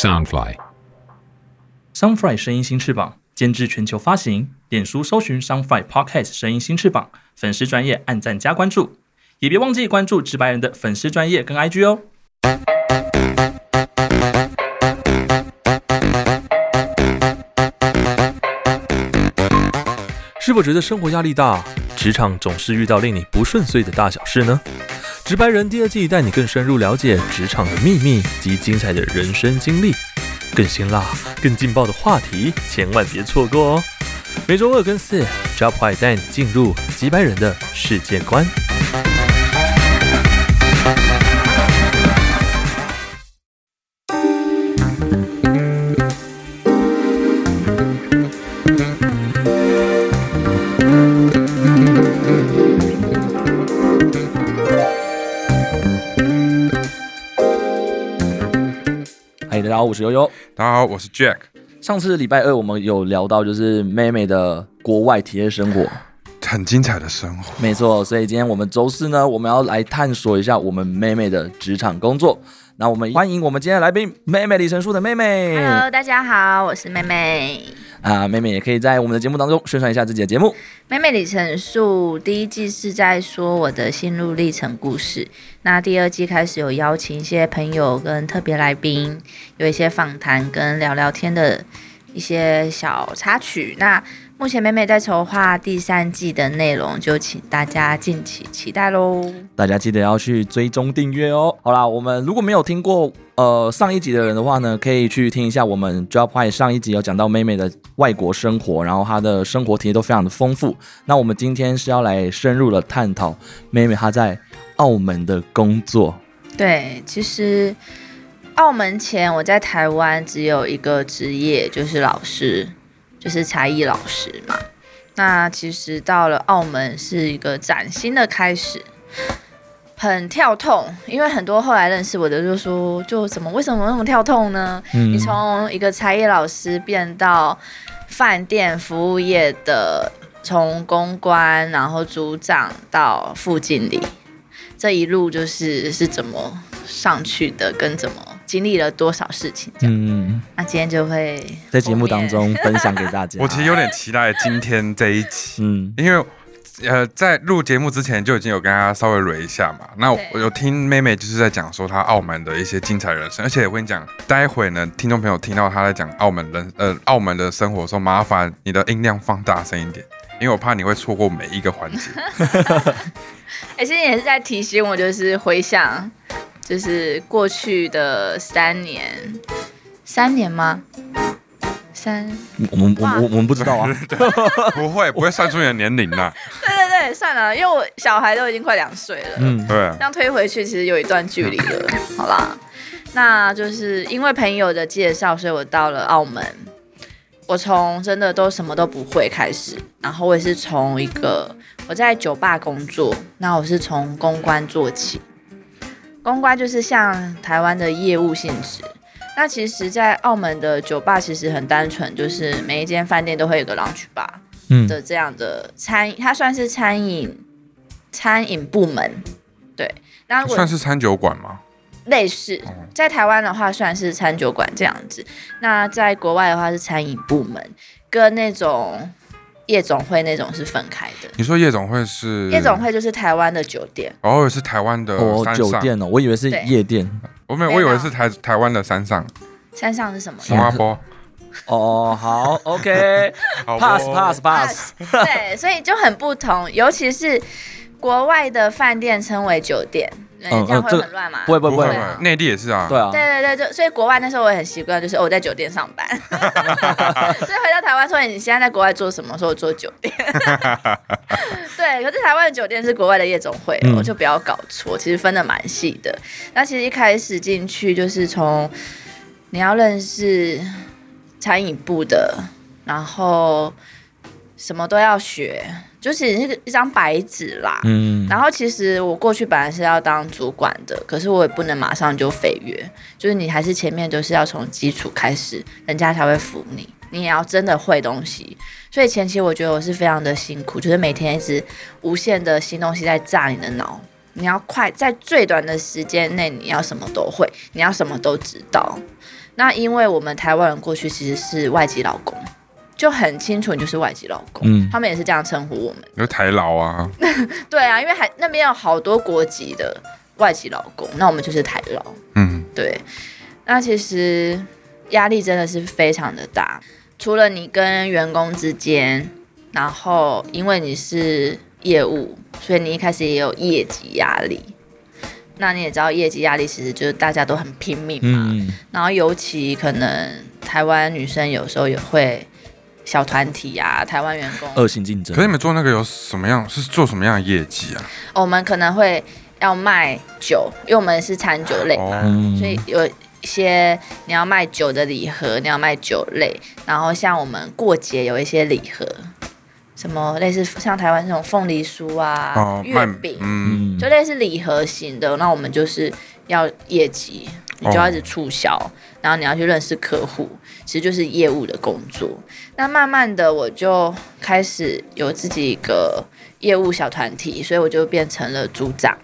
Soundfly，Soundfly 声音新翅膀，监制全球发行。脸书搜寻 Soundfly Podcast 声音新翅膀，粉丝专业按赞加关注，也别忘记关注直白人的粉丝专业跟 IG 哦。是否觉得生活压力大，职场总是遇到令你不顺遂的大小事呢？直白人第二季带你更深入了解职场的秘密及精彩的人生经历，更辛辣、更劲爆的话题，千万别错过哦！每周二跟四，Job White 带你进入直白人的世界观。我是悠悠。大家好，我是 Jack。上次礼拜二我们有聊到，就是妹妹的国外体验生活，很精彩的生活。没错，所以今天我们周四呢，我们要来探索一下我们妹妹的职场工作。那我们欢迎我们今天来宾，妹妹李成树的妹妹。Hello，大家好，我是妹妹。啊，妹妹也可以在我们的节目当中宣传一下自己的节目。妹妹里程数第一季是在说我的心路历程故事，那第二季开始有邀请一些朋友跟特别来宾，有一些访谈跟聊聊天的一些小插曲。那目前美美在筹划第三季的内容，就请大家敬请期待喽！大家记得要去追踪订阅哦。好啦，我们如果没有听过呃上一集的人的话呢，可以去听一下我们 Job High 上一集有讲到妹妹的外国生活，然后她的生活体验都非常的丰富。那我们今天是要来深入的探讨妹妹她在澳门的工作。对，其实澳门前我在台湾只有一个职业，就是老师。就是才艺老师嘛，那其实到了澳门是一个崭新的开始，很跳痛，因为很多后来认识我的就说，就怎么为什么那么跳痛呢？你从一个才艺老师变到饭店服务业的，从公关然后组长到副经理，这一路就是是怎么上去的，跟怎么。经历了多少事情？嗯，那今天就会在节目当中分享给大家。我其实有点期待今天这一期，嗯，因为呃，在录节目之前就已经有跟大家稍微捋一下嘛。那我有听妹妹就是在讲说她澳门的一些精彩人生，而且我跟你讲，待会呢，听众朋友听到她在讲澳门人呃澳门的生活，说麻烦你的音量放大声一点，因为我怕你会错过每一个环节。哎，其实也是在提醒我，就是回想。就是过去的三年，三年吗？三，我们我我我们不知道啊，不会不会算出你的年龄呐。对对对，算了，因为我小孩都已经快两岁了，嗯，对，这样推回去其实有一段距离了。好啦，那就是因为朋友的介绍，所以我到了澳门。我从真的都什么都不会开始，然后我也是从一个我在酒吧工作，那我是从公关做起。公关就是像台湾的业务性质，那其实，在澳门的酒吧其实很单纯，就是每一间饭店都会有个 lunch bar 的这样的餐，它算是餐饮餐饮部门，对，那算是餐酒馆吗？类似，在台湾的话算是餐酒馆这样子，那在国外的话是餐饮部门，跟那种。夜总会那种是分开的。你说夜总会是？夜总会就是台湾的酒店。哦，是台湾的酒店哦，我以为是夜店。我没有，我以为是台台湾的山上。山上是什么？新加坡。哦，好，OK，pass pass pass。对，所以就很不同，尤其是国外的饭店称为酒店。嗯，这样会很乱嘛？不会不会不会，内地也是啊。对啊，对对对，就所以国外那时候我也很习惯，就是我在酒店上班。所以回到台湾说你现在在国外做什么？说我做酒店。对，可是台湾的酒店是国外的夜总会，我就不要搞错，其实分的蛮细的。那其实一开始进去就是从你要认识餐饮部的，然后什么都要学。就是那个一张白纸啦，嗯，然后其实我过去本来是要当主管的，可是我也不能马上就飞跃，就是你还是前面都是要从基础开始，人家才会服你，你也要真的会东西，所以前期我觉得我是非常的辛苦，就是每天一直无限的新东西在炸你的脑，你要快在最短的时间内你要什么都会，你要什么都知道，那因为我们台湾人过去其实是外籍劳工，就很清楚你就是外籍老公，嗯，他们也是这样称呼我们，有台劳啊，对啊，因为还那边有好多国籍的外籍老公，那我们就是台劳，嗯，对，那其实压力真的是非常的大，除了你跟员工之间，然后因为你是业务，所以你一开始也有业绩压力。那你也知道，业绩压力其实就是大家都很拼命嘛。然后尤其可能台湾女生有时候也会小团体啊，台湾员工恶性竞争。可是你们做那个有什么样？是做什么样的业绩啊？我们可能会要卖酒，因为我们是餐酒类嘛，所以有一些你要卖酒的礼盒，你要卖酒类。然后像我们过节有一些礼盒。什么类似像台湾那种凤梨酥啊、月饼，嗯，就类似礼盒型的。那我们就是要业绩，你就要一直促销，然后你要去认识客户，其实就是业务的工作。那慢慢的，我就开始有自己一个业务小团体，所以我就变成了组长。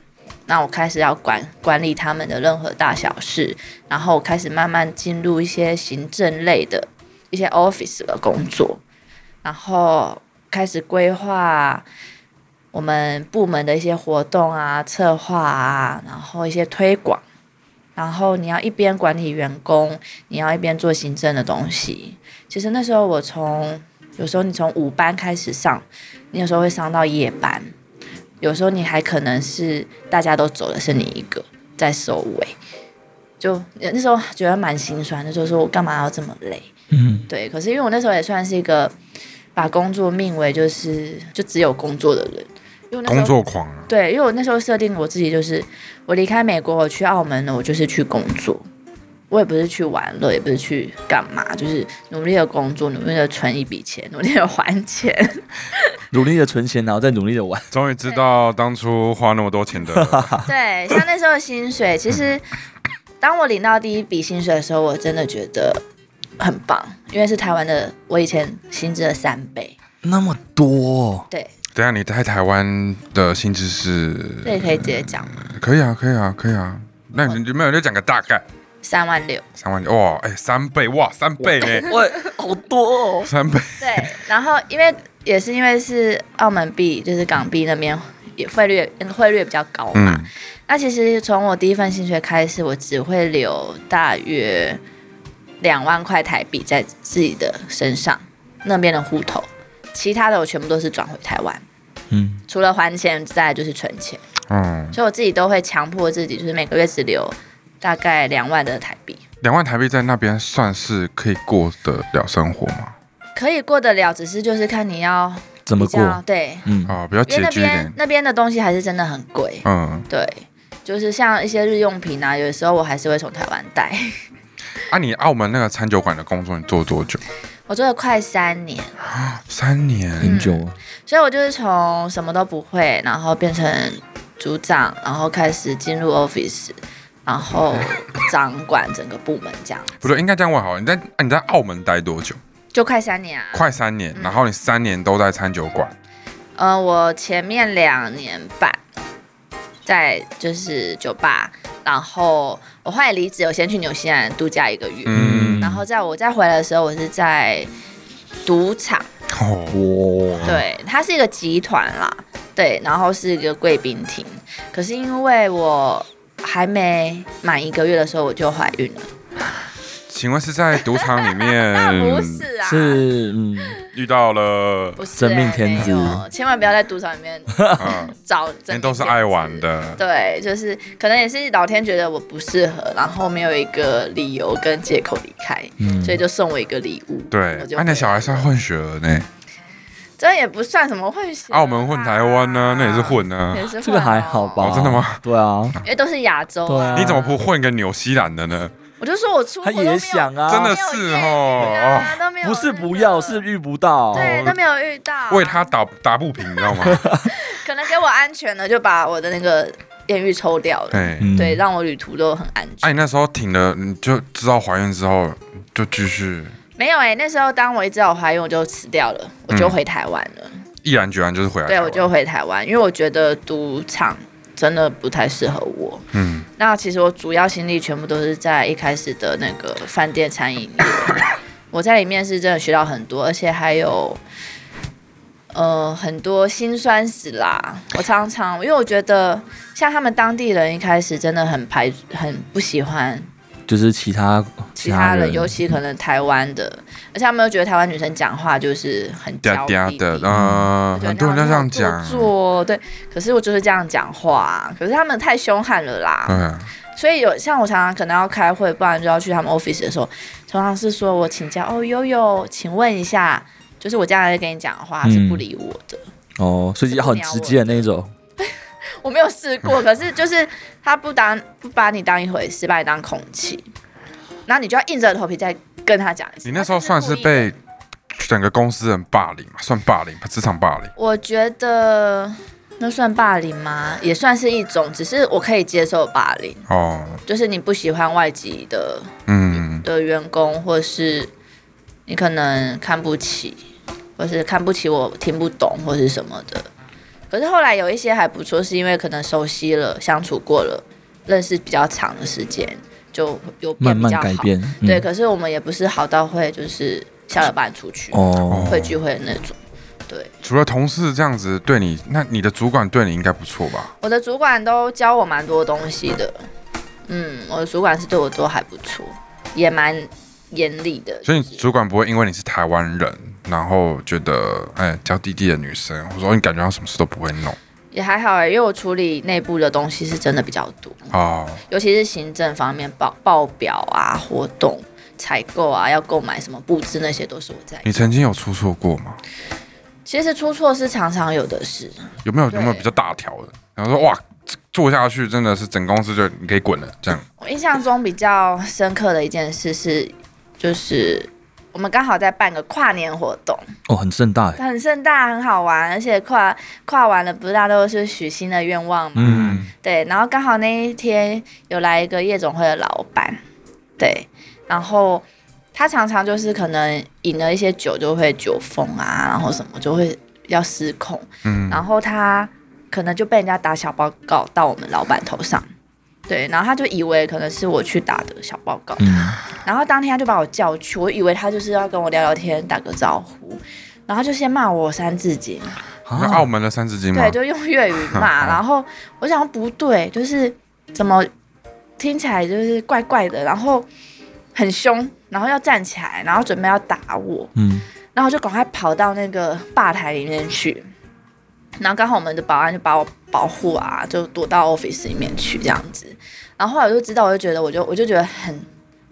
那我开始要管管理他们的任何大小事，然后开始慢慢进入一些行政类的一些 office 的工作，然后。开始规划我们部门的一些活动啊、策划啊，然后一些推广，然后你要一边管理员工，你要一边做行政的东西。其实那时候我从有时候你从五班开始上，你有时候会上到夜班，有时候你还可能是大家都走的是你一个在收尾，就那时候觉得蛮心酸的，就是说我干嘛要这么累？嗯，对。可是因为我那时候也算是一个。把工作命为就是就只有工作的人，因为工作狂啊。对，因为我那时候设定我自己就是，我离开美国，我去澳门呢，我就是去工作，我也不是去玩乐，也不是去干嘛，就是努力的工作，努力的存一笔钱，努力的还钱，努力的存钱，然后再努力的玩。终于知道当初花那么多钱的。对，像那时候的薪水，其实当我领到第一笔薪水的时候，我真的觉得。很棒，因为是台湾的，我以前薪资的三倍，那么多。对，等下你在台湾的薪资是？这也可以直接讲吗？可以啊，可以啊，可以啊。那你没有就讲个大概？三万六。三万六哇，哎，三倍哇，三倍哎，哇，好多哦，三倍。对，然后因为也是因为是澳门币，就是港币那边也汇率汇率比较高嘛。那其实从我第一份薪水开始，我只会留大约。两万块台币在自己的身上，那边的户头，其他的我全部都是转回台湾。嗯，除了还钱，再就是存钱。嗯，所以我自己都会强迫自己，就是每个月只留大概两万的台币。两万台币在那边算是可以过得了生活吗？可以过得了，只是就是看你要怎么过。对，嗯，哦，比较拮据一点。那边的东西还是真的很贵。嗯，对，就是像一些日用品啊，有的时候我还是会从台湾带。啊，你澳门那个餐酒馆的工作你做多久？我做了快三年，三年很久。所以我就是从什么都不会，然后变成组长，然后开始进入 office，然后掌管整个部门这样。不对，应该这样问好了。你在你在澳门待多久？就快三年啊！快三年，然后你三年都在餐酒馆。呃，我前面两年半在就是酒吧。然后我后来离职，我先去纽西兰度假一个月。嗯，然后在我再回来的时候，我是在赌场。哦，对，它是一个集团啦，对，然后是一个贵宾厅。可是因为我还没满一个月的时候，我就怀孕了。请问是在赌场里面？那不是啊，是嗯，遇到了真命天子，千万不要在赌场里面 找。人都是爱玩的，对，就是可能也是老天觉得我不适合，然后没有一个理由跟借口离开，所以就送我一个礼物。对，那你小孩算混血儿呢？这也不算什么混血，澳门混台湾呢，那也是混呢，这个还好吧？真的吗？对啊，因为都是亚洲，啊，你怎么不混个纽西兰的呢？我就说我出他也想啊，真的是哦，都没有，不是不要，是遇不到，对，都没有遇到，为他打打不平，你知道吗？可能给我安全了，就把我的那个艳遇抽掉了，对，对，让我旅途都很安全。哎，你那时候挺了，你就知道怀孕之后就继续。没有哎，那时候当我一知道我怀孕，我就辞掉了，我就回台湾了，毅然决然就是回来，对，我就回台湾，因为我觉得赌场真的不太适合我。嗯，那其实我主要心力全部都是在一开始的那个饭店餐饮业，我在里面是真的学到很多，而且还有呃很多辛酸史啦。我常常因为我觉得像他们当地人一开始真的很排很不喜欢。就是其他其他人，尤其可能台湾的，而且他们又觉得台湾女生讲话就是很嗲嗲的，嗯，很多人这样讲，做对，可是我就是这样讲话，可是他们太凶悍了啦，嗯，所以有像我常常可能要开会，不然就要去他们 office 的时候，常常是说我请假，哦悠悠，请问一下，就是我将来跟你讲的话是不理我的，哦，所以很直接的那种。我没有试过，可是就是他不当不把你当一回事，把你当空气，然后你就要硬着头皮再跟他讲一次。你那时候算是被整个公司人霸凌嘛？算霸凌，职场霸凌。我觉得那算霸凌吗？也算是一种，只是我可以接受霸凌哦。就是你不喜欢外籍的嗯的员工，或是你可能看不起，或是看不起我听不懂，或是什么的。可是后来有一些还不错，是因为可能熟悉了、相处过了、认识比较长的时间，就有慢慢改变。对，可是我们也不是好到会就是下了班出去哦，会聚会的那种。对，除了同事这样子对你，那你的主管对你应该不错吧？我的主管都教我蛮多东西的。嗯，我的主管是对我都还不错，也蛮严厉的。所以主管不会因为你是台湾人。然后觉得，哎，娇滴滴的女生，或者说你感觉到什么事都不会弄，也还好哎，因为我处理内部的东西是真的比较多哦，尤其是行政方面报报表啊、活动、采购啊，要购买什么布置那些都是我在。你曾经有出错过吗？其实出错是常常有的事。有没有有没有比较大条的？然后说哇，做下去真的是整公司就你可以滚了这样。我印象中比较深刻的一件事是，就是。我们刚好在办个跨年活动哦，很盛大，很盛大，很好玩，而且跨跨完了，不是大家都是许新的愿望嘛？嗯，对。然后刚好那一天有来一个夜总会的老板，对，然后他常常就是可能饮了一些酒就会酒疯啊，然后什么就会要失控，嗯，然后他可能就被人家打小报告到我们老板头上。对，然后他就以为可能是我去打的小报告，然后当天他就把我叫去，我以为他就是要跟我聊聊天、打个招呼，然后就先骂我三字经，澳门的三字经吗？对，就用粤语骂，然后我想不对，就是怎么听起来就是怪怪的，然后很凶，然后要站起来，然后准备要打我，嗯，然后就赶快跑到那个吧台里面去。然后刚好我们的保安就把我保护啊，就躲到 office 里面去这样子。然后后来我就知道，我就觉得，我就我就觉得很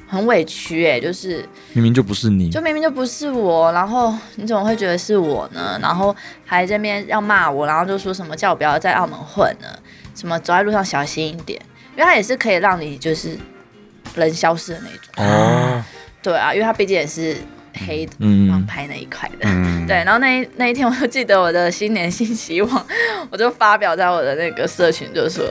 很委屈哎，就是明明就不是你，就明明就不是我，然后你怎么会觉得是我呢？然后还这边要骂我，然后就说什么叫我不要在澳门混了，什么走在路上小心一点，因为他也是可以让你就是人消失的那种哦。对啊，因为他毕竟也是。黑的王牌那一块的，对，然后那那一天我就记得我的新年新希望，我就发表在我的那个社群，就说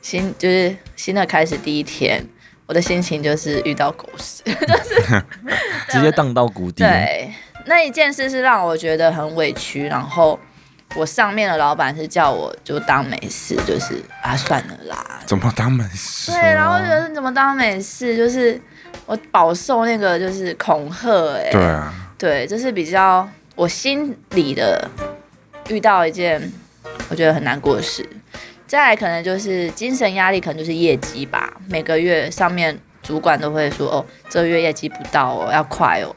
新就是新的开始第一天，我的心情就是遇到狗屎，就是 直接荡到谷底。对，那一件事是让我觉得很委屈，然后我上面的老板是叫我就当没事，就是啊算了啦，怎么当没事？对，然后觉得怎么当没事，就是。我饱受那个就是恐吓，哎，对啊，对，这是比较我心里的遇到一件我觉得很难过的事。再来可能就是精神压力，可能就是业绩吧。每个月上面主管都会说，哦，这个月业绩不到哦，要快哦，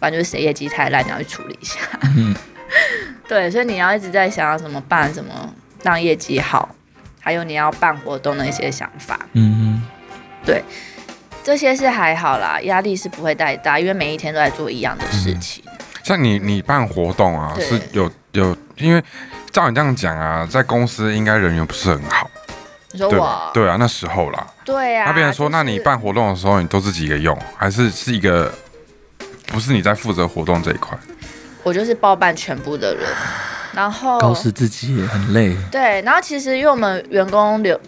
反正就是谁业绩太烂，你要去处理一下。嗯，对，所以你要一直在想要怎么办，怎么让业绩好，还有你要办活动的一些想法。嗯嗯，对。这些是还好啦，压力是不会太大，因为每一天都在做一样的事情。像你，你办活动啊，是有有，因为照你这样讲啊，在公司应该人缘不是很好。你说我？对啊，那时候啦。对啊。那别人说，那你办活动的时候，你都自己一个用，还是是一个不是你在负责活动这一块？我就是包办全部的人，然后告诉自己也很累。对，然后其实因为我们员工留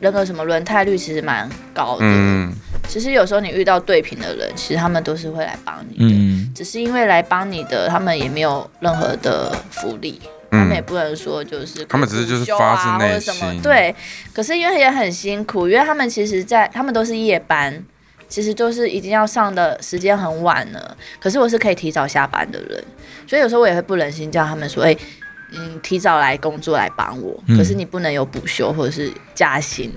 那个什么轮胎率其实蛮高的。嗯。其实有时候你遇到对频的人，其实他们都是会来帮你的，只是因为来帮你的，他们也没有任何的福利，他们也不能说就是他们只是就是发自内心，对。可是因为也很辛苦，因为他们其实，在他们都是夜班，其实就是已经要上的时间很晚了。可是我是可以提早下班的人，所以有时候我也会不忍心叫他们说，哎，嗯，提早来工作来帮我。可是你不能有补休或者是加薪。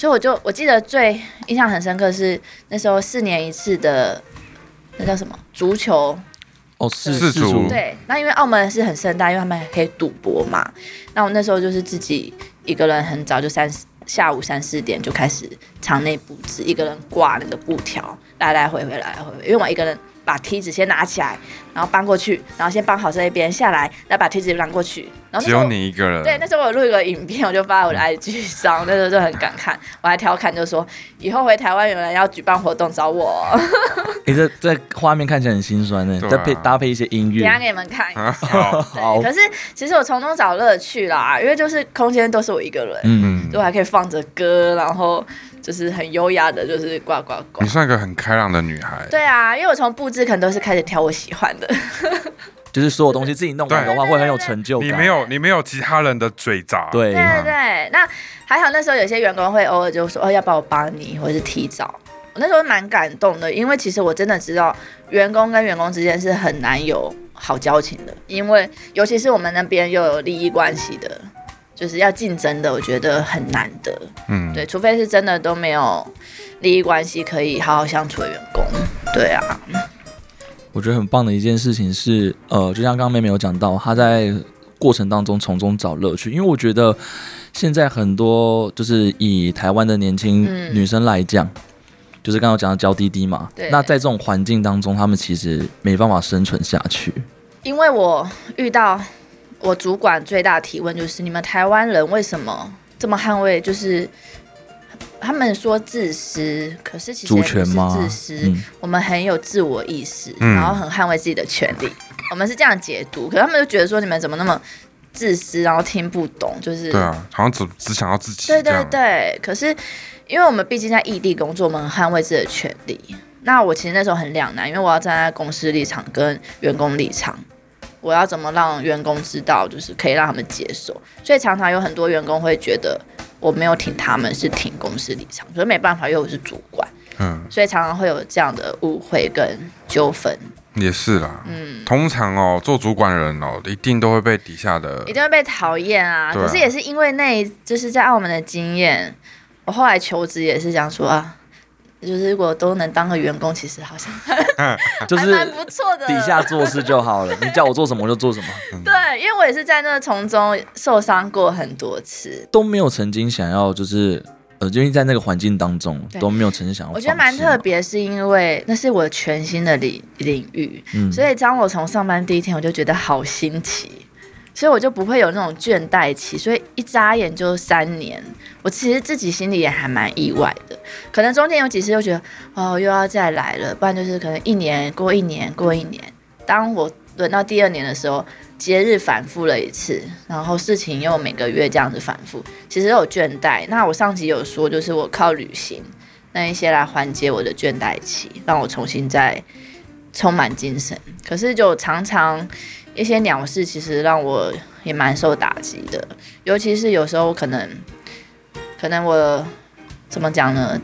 所以我就我记得最印象很深刻是那时候四年一次的那叫什么足球哦四四足对，那因为澳门是很盛大，因为他们还可以赌博嘛。那我那时候就是自己一个人很早就三下午三四点就开始场内布置，一个人挂那个布条，来来回回来来回回，因为我一个人。把梯子先拿起来，然后搬过去，然后先搬好这一边下来，再把梯子搬过去。然后只有你一个人。对，那时候我录一个影片，我就发我的 IG 上，那时候就很感慨，我还调侃就说，以后回台湾有人要举办活动找我。你这这画面看起来很心酸呢，再配搭配一些音乐，等下给你们看一下。好。可是其实我从中找乐趣啦，因为就是空间都是我一个人，嗯，就还可以放着歌，然后。就是很优雅的，就是呱呱呱。你算一个很开朗的女孩。对啊，因为我从布置可能都是开始挑我喜欢的。就是所有东西自己弄完的话，会很有成就感。你没有，你没有其他人的嘴杂。对对对，那还好，那时候有些员工会偶尔就说：“哦，要不要我帮你，或者是提早。”我那时候蛮感动的，因为其实我真的知道，员工跟员工之间是很难有好交情的，因为尤其是我们那边又有利益关系的。就是要竞争的，我觉得很难得。嗯，对，除非是真的都没有利益关系，可以好好相处的员工。对啊，我觉得很棒的一件事情是，呃，就像刚刚妹妹有讲到，她在过程当中从中找乐趣。因为我觉得现在很多就是以台湾的年轻女生来讲，就是刚刚讲到娇滴滴嘛，那在这种环境当中，她们其实没办法生存下去。因为我遇到。我主管最大提问就是：你们台湾人为什么这么捍卫？就是他们说自私，可是其实不是自私。我们很有自我意识，然后很捍卫自己的权利。我们是这样解读，可他们就觉得说：你们怎么那么自私，然后听不懂？就是对啊，好像只只想要自己。对对对。可是因为我们毕竟在异地工作，我们很捍卫自己的权利。那我其实那时候很两难，因为我要站在公司立场跟员工立场。我要怎么让员工知道，就是可以让他们接受？所以常常有很多员工会觉得我没有挺他们，是挺公司立场，可是没办法，因为我是主管，嗯，所以常常会有这样的误会跟纠纷。也是啦，嗯，通常哦，做主管人哦，一定都会被底下的，一定会被讨厌啊。可是也是因为那，就是在澳门的经验，我后来求职也是这样说啊。就是如果都能当个员工，其实好像就是蛮不错的，底下做事就好了。你叫我做什么我就做什么。对，因为我也是在那从中受伤过很多次，都没有曾经想要就是呃，因为在那个环境当中都没有曾经想要。我觉得蛮特别，是因为那是我全新的领领域，所以当我从上班第一天，我就觉得好新奇。所以我就不会有那种倦怠期，所以一眨眼就三年。我其实自己心里也还蛮意外的，可能中间有几次又觉得哦又要再来了，不然就是可能一年过一年过一年。当我轮到第二年的时候，节日反复了一次，然后事情又每个月这样子反复，其实有倦怠。那我上集有说，就是我靠旅行那一些来缓解我的倦怠期，让我重新再充满精神。可是就常常。一些鸟事其实让我也蛮受打击的，尤其是有时候可能，可能我怎么讲呢？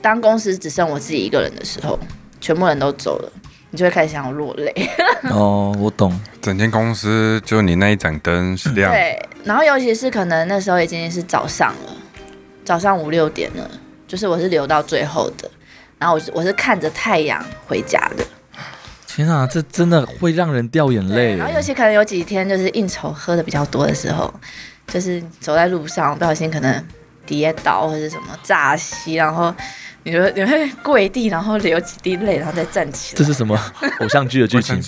当公司只剩我自己一个人的时候，全部人都走了，你就会开始想要落泪。哦，我懂。整间公司就你那一盏灯是亮。对，然后尤其是可能那时候已经是早上了，早上五六点了，就是我是留到最后的，然后我是我是看着太阳回家的。天啊，这真的会让人掉眼泪。然后尤其可能有几天就是应酬喝的比较多的时候，就是走在路上不小心可能跌倒或者什么炸稀，然后你就你会跪地，然后流几滴泪，然后再站起来。这是什么 偶像剧的剧情？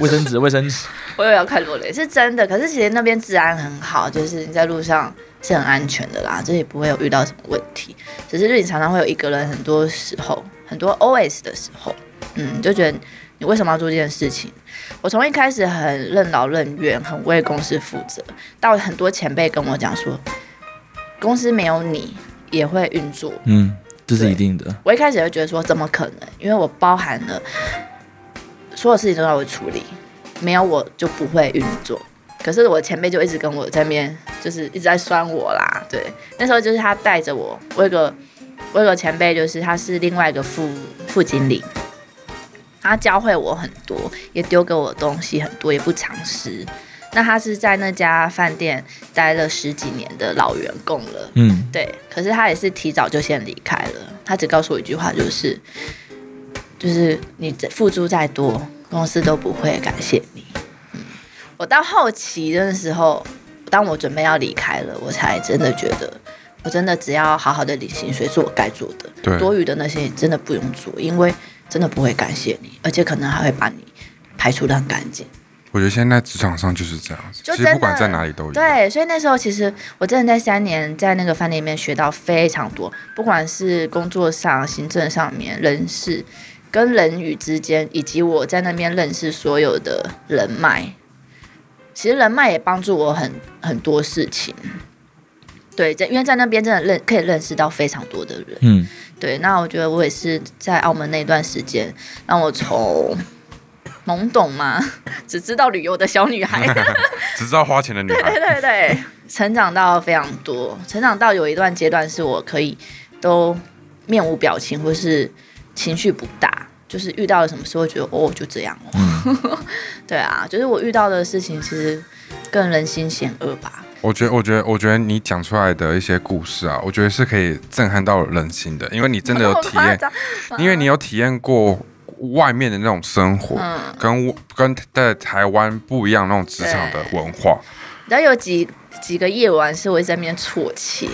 卫生纸，卫生纸。我也要看落泪，是真的。可是其实那边治安很好，就是你在路上是很安全的啦，这也不会有遇到什么问题。只是你常常会有一个人，很多时候很多 OS 的时候，嗯，就觉得。你为什么要做这件事情？我从一开始很任劳任怨，很为公司负责，到很多前辈跟我讲说，公司没有你也会运作。嗯，这是一定的。我一开始会觉得说，怎么可能？因为我包含了所有事情都要我处理，没有我就不会运作。可是我前辈就一直跟我在面，就是一直在酸我啦。对，那时候就是他带着我，我有个我有个前辈，就是他是另外一个副副经理，他教会我很多，也丢给我东西很多，也不藏私。那他是在那家饭店待了十几年的老员工了，嗯，对。可是他也是提早就先离开了，他只告诉我一句话，就是，就是你付出再多，公司都不会感谢你。嗯，我到后期的时候，当我准备要离开了，我才真的觉得，我真的只要好好的领薪水，是我该做的，多余的那些真的不用做，因为真的不会感谢你，而且可能还会把你排除的很干净。我觉得现在职场上就是这样子，其实不管在哪里都有。对，所以那时候其实我真的在三年在那个饭店里面学到非常多，不管是工作上、行政上面、人事跟人与之间，以及我在那边认识所有的人脉。其实人脉也帮助我很很多事情。对，在因为在那边真的认可以认识到非常多的人。嗯，对。那我觉得我也是在澳门那段时间，让我从。懵懂嘛？只知道旅游的小女孩 只知道花钱的女孩。对对对，成长到非常多，成长到有一段阶段是我可以都面无表情，或是情绪不大，就是遇到了什么事会觉得哦就这样哦。对啊，就是我遇到的事情其实更人心险恶吧。我觉得，我觉得，我觉得你讲出来的一些故事啊，我觉得是可以震撼到人心的，因为你真的 有体验，因为你有体验过。外面的那种生活，跟跟在台湾不一样那种职场的文化。然后有几几个夜晚是我在那边啜泣，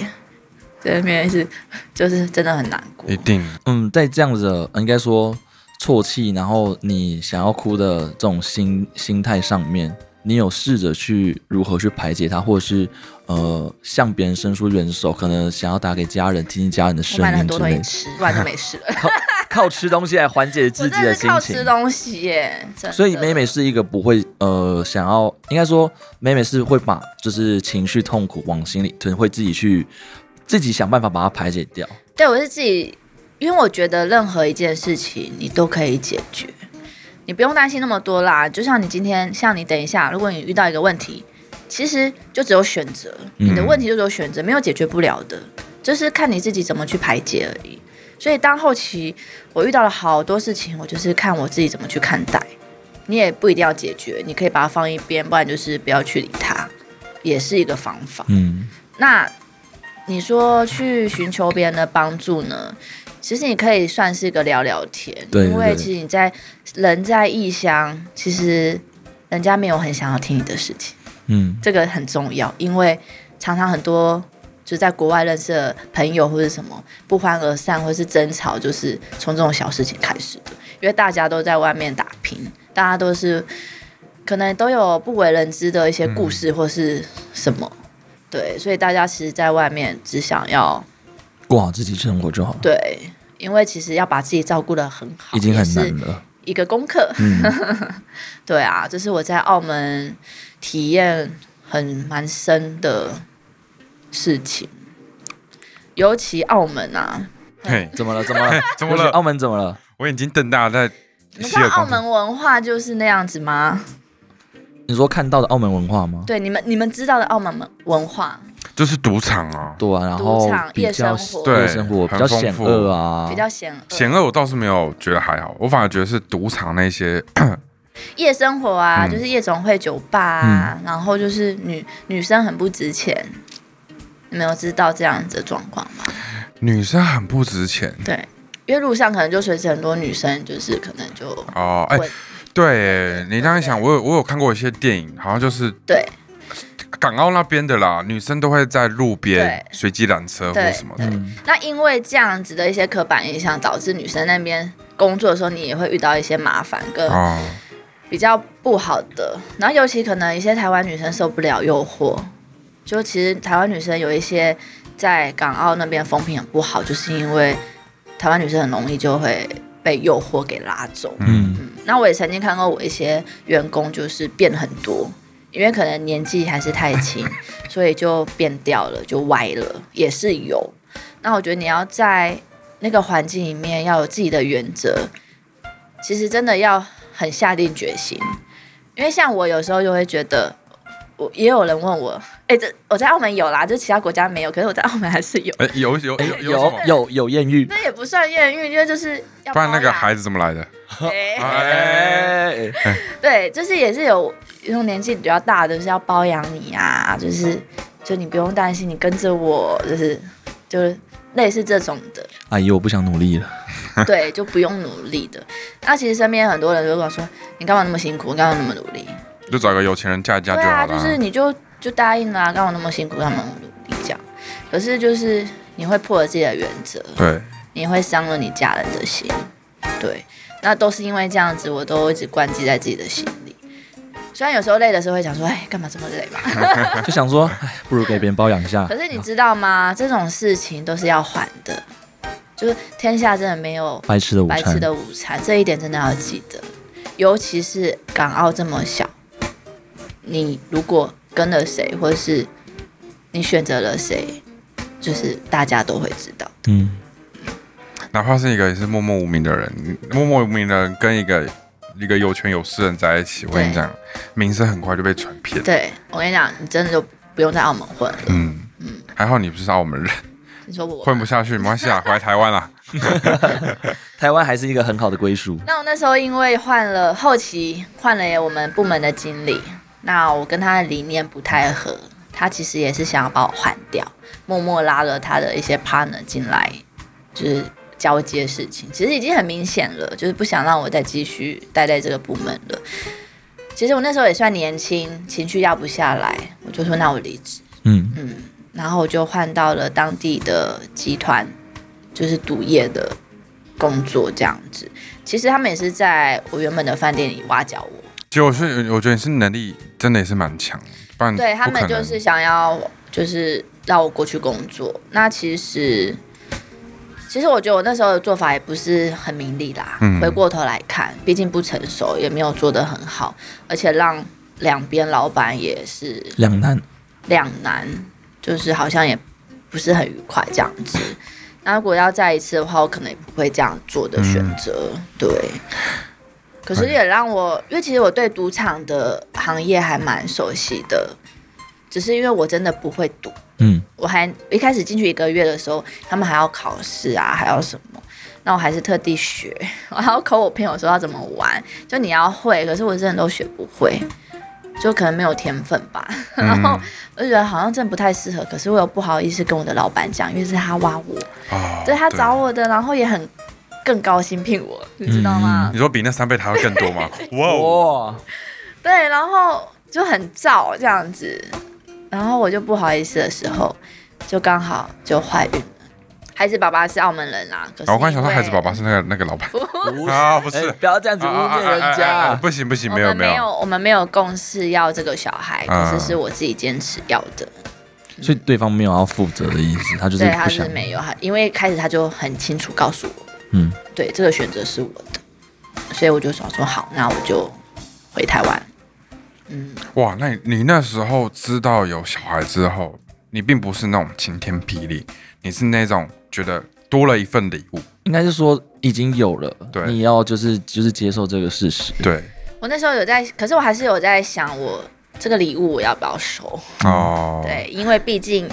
在那边是就是真的很难过。一定，嗯，在这样子的应该说啜泣，然后你想要哭的这种心心态上面。你有试着去如何去排解它，或者是呃向别人伸出援手，可能想要打给家人，听听家人的声音之类。吃，不然就没事了。靠靠吃东西来缓解自己的心情。靠吃东西耶。所以美美是一个不会呃想要，应该说美美是会把就是情绪痛苦往心里吞，会自己去自己想办法把它排解掉。对，我是自己，因为我觉得任何一件事情你都可以解决。你不用担心那么多啦，就像你今天，像你等一下，如果你遇到一个问题，其实就只有选择，你的问题就只有选择，没有解决不了的，就是看你自己怎么去排解而已。所以当后期我遇到了好多事情，我就是看我自己怎么去看待。你也不一定要解决，你可以把它放一边，不然就是不要去理它，也是一个方法。嗯，那你说去寻求别人的帮助呢？其实你可以算是一个聊聊天，因为其实你在人在异乡，其实人家没有很想要听你的事情，嗯，这个很重要，因为常常很多就在国外认识的朋友或者什么不欢而散，或是争吵，就是从这种小事情开始的，因为大家都在外面打拼，大家都是可能都有不为人知的一些故事或是什么，对，所以大家其实在外面只想要过好自己生活就好，对。因为其实要把自己照顾的很好，已经很难了，一个功课。对啊，这是我在澳门体验很蛮深的事情，尤其澳门啊。嘿，怎么了？怎么了？怎么了？澳门怎么了？我眼睛瞪大在。你看澳门文化就是那样子吗？你说看到的澳门文化吗？对，你们你们知道的澳门文文化。就是赌场啊，对啊，然后夜生活，对，生活比较险恶啊，比较险恶。险恶我倒是没有觉得还好，我反而觉得是赌场那些 夜生活啊，就是夜总会、酒吧啊，然后就是女女生很不值钱，你没有知道这样子的状况吗？女生很不值钱，对，因为路上可能就随时很多女生，就是可能就哦，哎，对你这样想，我有我有看过一些电影，好像就是对。港澳那边的啦，女生都会在路边随机拦车或什么的。那因为这样子的一些刻板印象，导致女生那边工作的时候，你也会遇到一些麻烦跟比较不好的。然后尤其可能一些台湾女生受不了诱惑，就其实台湾女生有一些在港澳那边风评很不好，就是因为台湾女生很容易就会被诱惑给拉走。嗯，那我也曾经看过我一些员工就是变很多。因为可能年纪还是太轻，所以就变掉了，就歪了，也是有。那我觉得你要在那个环境里面要有自己的原则，其实真的要很下定决心。因为像我有时候就会觉得，我也有人问我，哎，这我在澳门有啦，就其他国家没有，可是我在澳门还是有。哎，有有有有有有艳遇，那也不算艳遇，因为就是不然那个孩子怎么来的？哎，对，就是也是有那种年纪比较大的是要包养你啊，就是就你不用担心，你跟着我，就是就是类似这种的。阿姨，我不想努力了。对，就不用努力的。那其实身边很多人都跟我说：“你干嘛那么辛苦？干嘛那么努力？”就找个有钱人嫁嫁就好了。对啊，就是你就就答应了，干嘛那么辛苦，干嘛那么努力这样？可是就是你会破了自己的原则，对，你会伤了你家人的心，对。那都是因为这样子，我都一直关记在自己的心里。虽然有时候累的时候会想说：“哎，干嘛这么累嘛？” 就想说：“哎，不如给别人包养一下。”可是你知道吗？这种事情都是要还的。就是天下真的没有白吃的午餐，白吃的午餐这一点真的要记得，尤其是港澳这么小，你如果跟了谁，或者是你选择了谁，就是大家都会知道。嗯，哪怕是一个也是默默无名的人，默默无名的人跟一个一个有权有势人在一起，我跟你讲，名声很快就被传遍。对我跟你讲，你真的就不用在澳门混了。嗯嗯，还好你不是澳门人。你说我混不下去，没关系啊，回来台湾啦。台湾还是一个很好的归属。那我那时候因为换了后期换了我们部门的经理，那我跟他的理念不太合，他其实也是想要把我换掉，默默拉了他的一些 partner 进来，就是交接事情。其实已经很明显了，就是不想让我再继续待在这个部门了。其实我那时候也算年轻，情绪压不下来，我就说那我离职。嗯嗯。然后我就换到了当地的集团，就是赌业的工作这样子。其实他们也是在我原本的饭店里挖角我。其实我是我觉得你是能力真的也是蛮强，不然对他们就是想要就是让我过去工作。那其实其实我觉得我那时候的做法也不是很明理啦。嗯。回过头来看，毕竟不成熟，也没有做得很好，而且让两边老板也是两难，两难。就是好像也不是很愉快这样子，那如果要再一次的话，我可能也不会这样做的选择。对，可是也让我，因为其实我对赌场的行业还蛮熟悉的，只是因为我真的不会赌。嗯，我还一开始进去一个月的时候，他们还要考试啊，还要什么，那我还是特地学，我还要考我朋友说要怎么玩，就你要会，可是我真的都学不会。就可能没有天分吧，然后我就觉得好像真的不太适合，可是我又不好意思跟我的老板讲，因为是他挖我，对他找我的，然后也很更高薪聘我，你知道吗？你说比那三倍还要更多吗？哇，对，然后就很燥这样子，然后我就不好意思的时候，就刚好就怀孕了。孩子爸爸是澳门人啦，我刚想说孩子爸爸是那个那个老板。啊，不是，不要这样子污蔑人家，不行不行，没有没有，我们没有共识要这个小孩，可是是我自己坚持要的，所以对方没有要负责的意思，他就是对，他是没有，他因为开始他就很清楚告诉我，嗯，对，这个选择是我的，所以我就想说好，那我就回台湾，嗯，哇，那你你那时候知道有小孩之后，你并不是那种晴天霹雳，你是那种。觉得多了一份礼物，应该是说已经有了，对，你要就是就是接受这个事实。对，我那时候有在，可是我还是有在想，我这个礼物我要不要收？哦，对，因为毕竟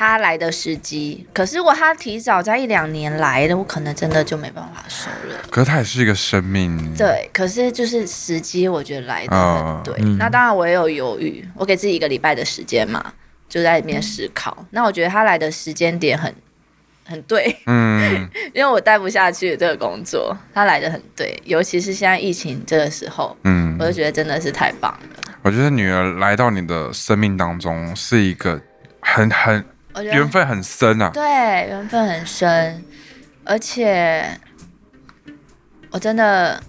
他来的时机，可是如果他提早在一两年来的，我可能真的就没办法收了。可是他也是一个生命，对，可是就是时机，我觉得来的很对。那当然我也有犹豫，我给自己一个礼拜的时间嘛，就在里面思考。那我觉得他来的时间点很。很对，嗯，因为我待不下去这个工作，他来的很对，尤其是现在疫情这个时候，嗯，我就觉得真的是太棒了。我觉得女儿来到你的生命当中是一个很很缘分很深啊，对，缘分很深，而且我真的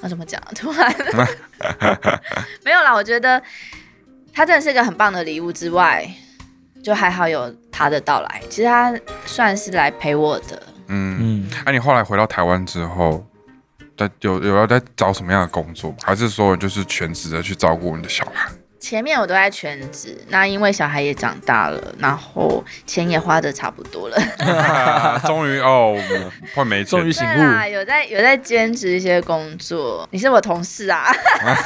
我怎么讲？突然 没有啦，我觉得他真的是一个很棒的礼物之外。就还好有他的到来，其实他算是来陪我的。嗯嗯，那你后来回到台湾之后，在有有要在找什么样的工作吗？还是说就是全职的去照顾你的小孩？前面我都在全职，那因为小孩也长大了，然后钱也花的差不多了，终于哦，换没终于醒悟，有在有在兼职一些工作。你是我同事啊？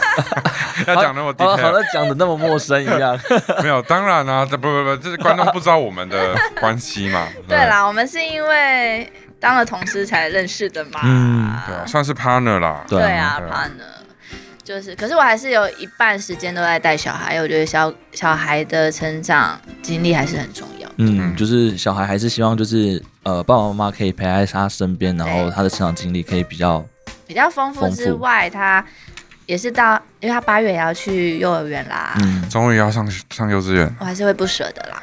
要讲那么好，好了，讲的那么陌生一样。没有，当然啊，这不不不，这是观众不知道我们的关系嘛。对啦，我们是因为当了同事才认识的嘛。嗯，对啊，算是 partner 啦。对啊，partner。就是，可是我还是有一半时间都在带小孩，我觉得小小孩的成长经历还是很重要。嗯，就是小孩还是希望就是呃爸爸妈妈可以陪在他身边，然后他的成长经历可以比较比较丰富之外，他也是到，因为他八月也要去幼儿园啦，嗯，终于要上上幼稚园，我还是会不舍得啦。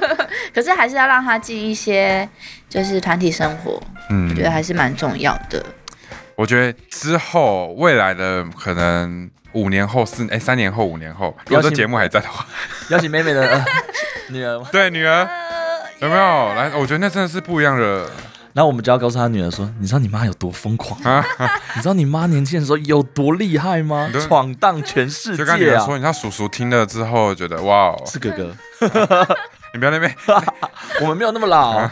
可是还是要让他进一些就是团体生活，嗯，我觉得还是蛮重要的。我觉得之后未来的可能五年后四哎三年后五年后，如果这节目还在的话，邀请妹妹的 女儿，对女儿有没有来？我觉得那真的是不一样的。然后我们就要告诉他女儿说：“你知道你妈有多疯狂啊？你知道你妈年轻的时候有多厉害吗？闯荡全世界啊！”说，你知道叔叔听了之后觉得哇，是哥哥，你不要那边，我们没有那么老。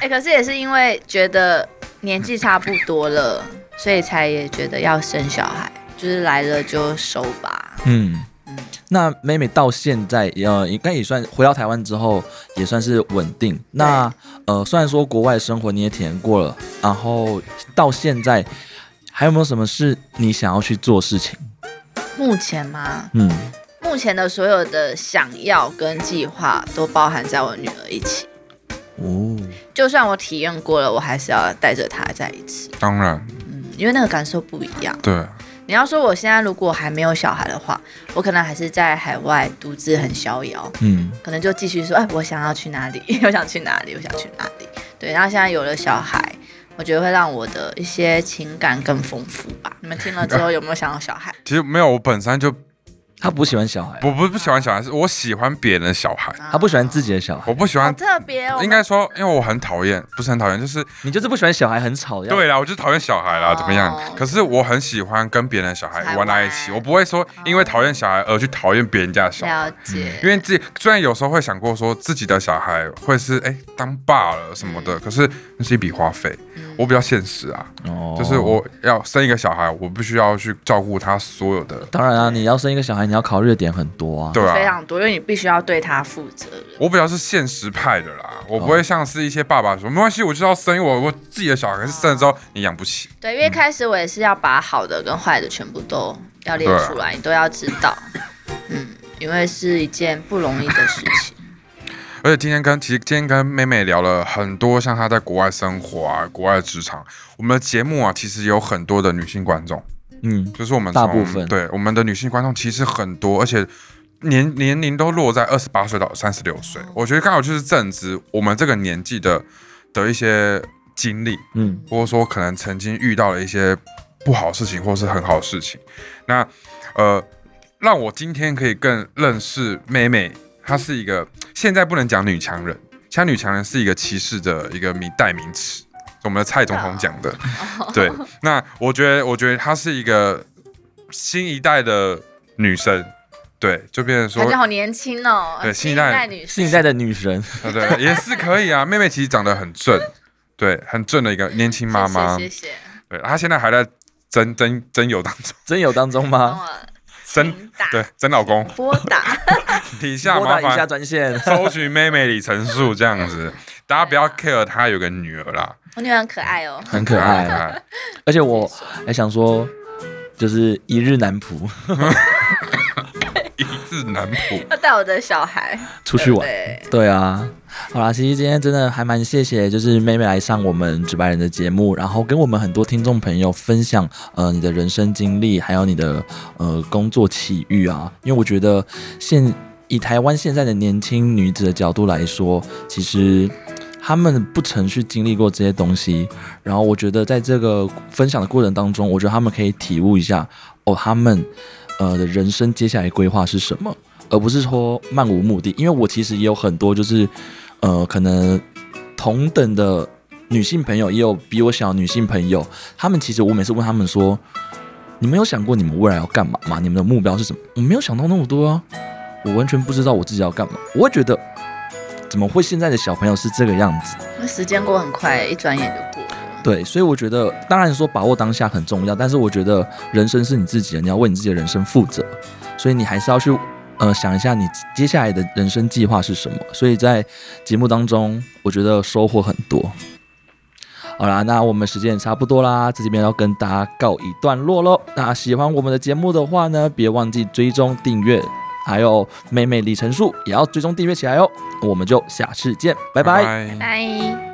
哎，可是也是因为觉得年纪差不多了。所以才也觉得要生小孩，就是来了就收吧。嗯嗯，那妹妹到现在呃，应该也算回到台湾之后也算是稳定。那呃，虽然说国外生活你也体验过了，然后到现在还有没有什么是你想要去做事情？目前吗？嗯，目前的所有的想要跟计划都包含在我女儿一起。哦，就算我体验过了，我还是要带着她再一次。当然。因为那个感受不一样。对，你要说我现在如果还没有小孩的话，我可能还是在海外独自很逍遥。嗯，可能就继续说，哎，我想要去哪里？我想去哪里？我想去哪里？对，然后现在有了小孩，我觉得会让我的一些情感更丰富吧。你们听了之后有没有想要小孩？其实没有，我本身就。他不喜欢小孩，不不不喜欢小孩，是我喜欢别人的小孩。他不喜欢自己的小孩，我不喜欢特别。应该说，因为我很讨厌，不是很讨厌，就是你就是不喜欢小孩很吵的。对啦，我就讨厌小孩啦，怎么样？可是我很喜欢跟别人的小孩玩在一起，我不会说因为讨厌小孩而去讨厌别人家的小孩。了解。因为自己虽然有时候会想过说自己的小孩会是哎当爸了什么的，可是那是一笔花费。我比较现实啊，就是我要生一个小孩，我必须要去照顾他所有的。当然啊，你要生一个小孩，你要考虑的点很多啊，对啊，非常多，因为你必须要对他负责我比较是现实派的啦，我不会像是一些爸爸说没关系，我就要生我我自己的小孩，是生了之后你养不起。对，因为开始我也是要把好的跟坏的全部都要列出来，你都要知道。嗯，因为是一件不容易的事情。而且今天跟其实今天跟妹妹聊了很多，像她在国外生活啊，国外职场。我们的节目啊，其实有很多的女性观众，嗯，就是我们大部分对我们的女性观众其实很多，而且年年龄都落在二十八岁到三十六岁。我觉得刚好就是正值我们这个年纪的的一些经历，嗯，或者说可能曾经遇到了一些不好事情，或是很好的事情。那呃，让我今天可以更认识妹妹。她是一个现在不能讲女强人，像女强人是一个歧视的一个名代名词，我们的蔡总统讲的。对，那我觉得，我觉得她是一个新一代的女生，对，就变成说，感觉好年轻哦。对，新一代女，新一代的女神，对，也是可以啊。妹妹其实长得很正，对，很正的一个年轻妈妈。谢谢。对，她现在还在真真真友当中，真友当中吗？真对真老公拨打 底下麻烦专线 搜寻妹妹李成树这样子，大家不要 care 她有个女儿啦。我女儿很可爱哦，很可爱，而且我还想说，就是一日男仆。一日男仆，要带我的小孩出去玩。对啊，好啦，其实今天真的还蛮谢谢，就是妹妹来上我们直白人的节目，然后跟我们很多听众朋友分享呃你的人生经历，还有你的呃工作奇遇啊。因为我觉得现以台湾现在的年轻女子的角度来说，其实他们不曾去经历过这些东西，然后我觉得在这个分享的过程当中，我觉得他们可以体悟一下哦，他们。呃，的人生接下来规划是什么，而不是说漫无目的。因为我其实也有很多，就是呃，可能同等的女性朋友，也有比我小女性朋友。他们其实我每次问他们说，你们有想过你们未来要干嘛吗？你们的目标是什么？我没有想到那么多啊，我完全不知道我自己要干嘛。我会觉得，怎么会现在的小朋友是这个样子？因为时间过很快，一转眼就过了。对，所以我觉得，当然说把握当下很重要，但是我觉得人生是你自己的，你要为你自己的人生负责，所以你还是要去呃想一下你接下来的人生计划是什么。所以在节目当中，我觉得收获很多。好啦，那我们时间也差不多啦，在这边要跟大家告一段落喽。那喜欢我们的节目的话呢，别忘记追踪订阅，还有妹妹李晨树也要追踪订阅起来哦。我们就下次见，拜拜，拜。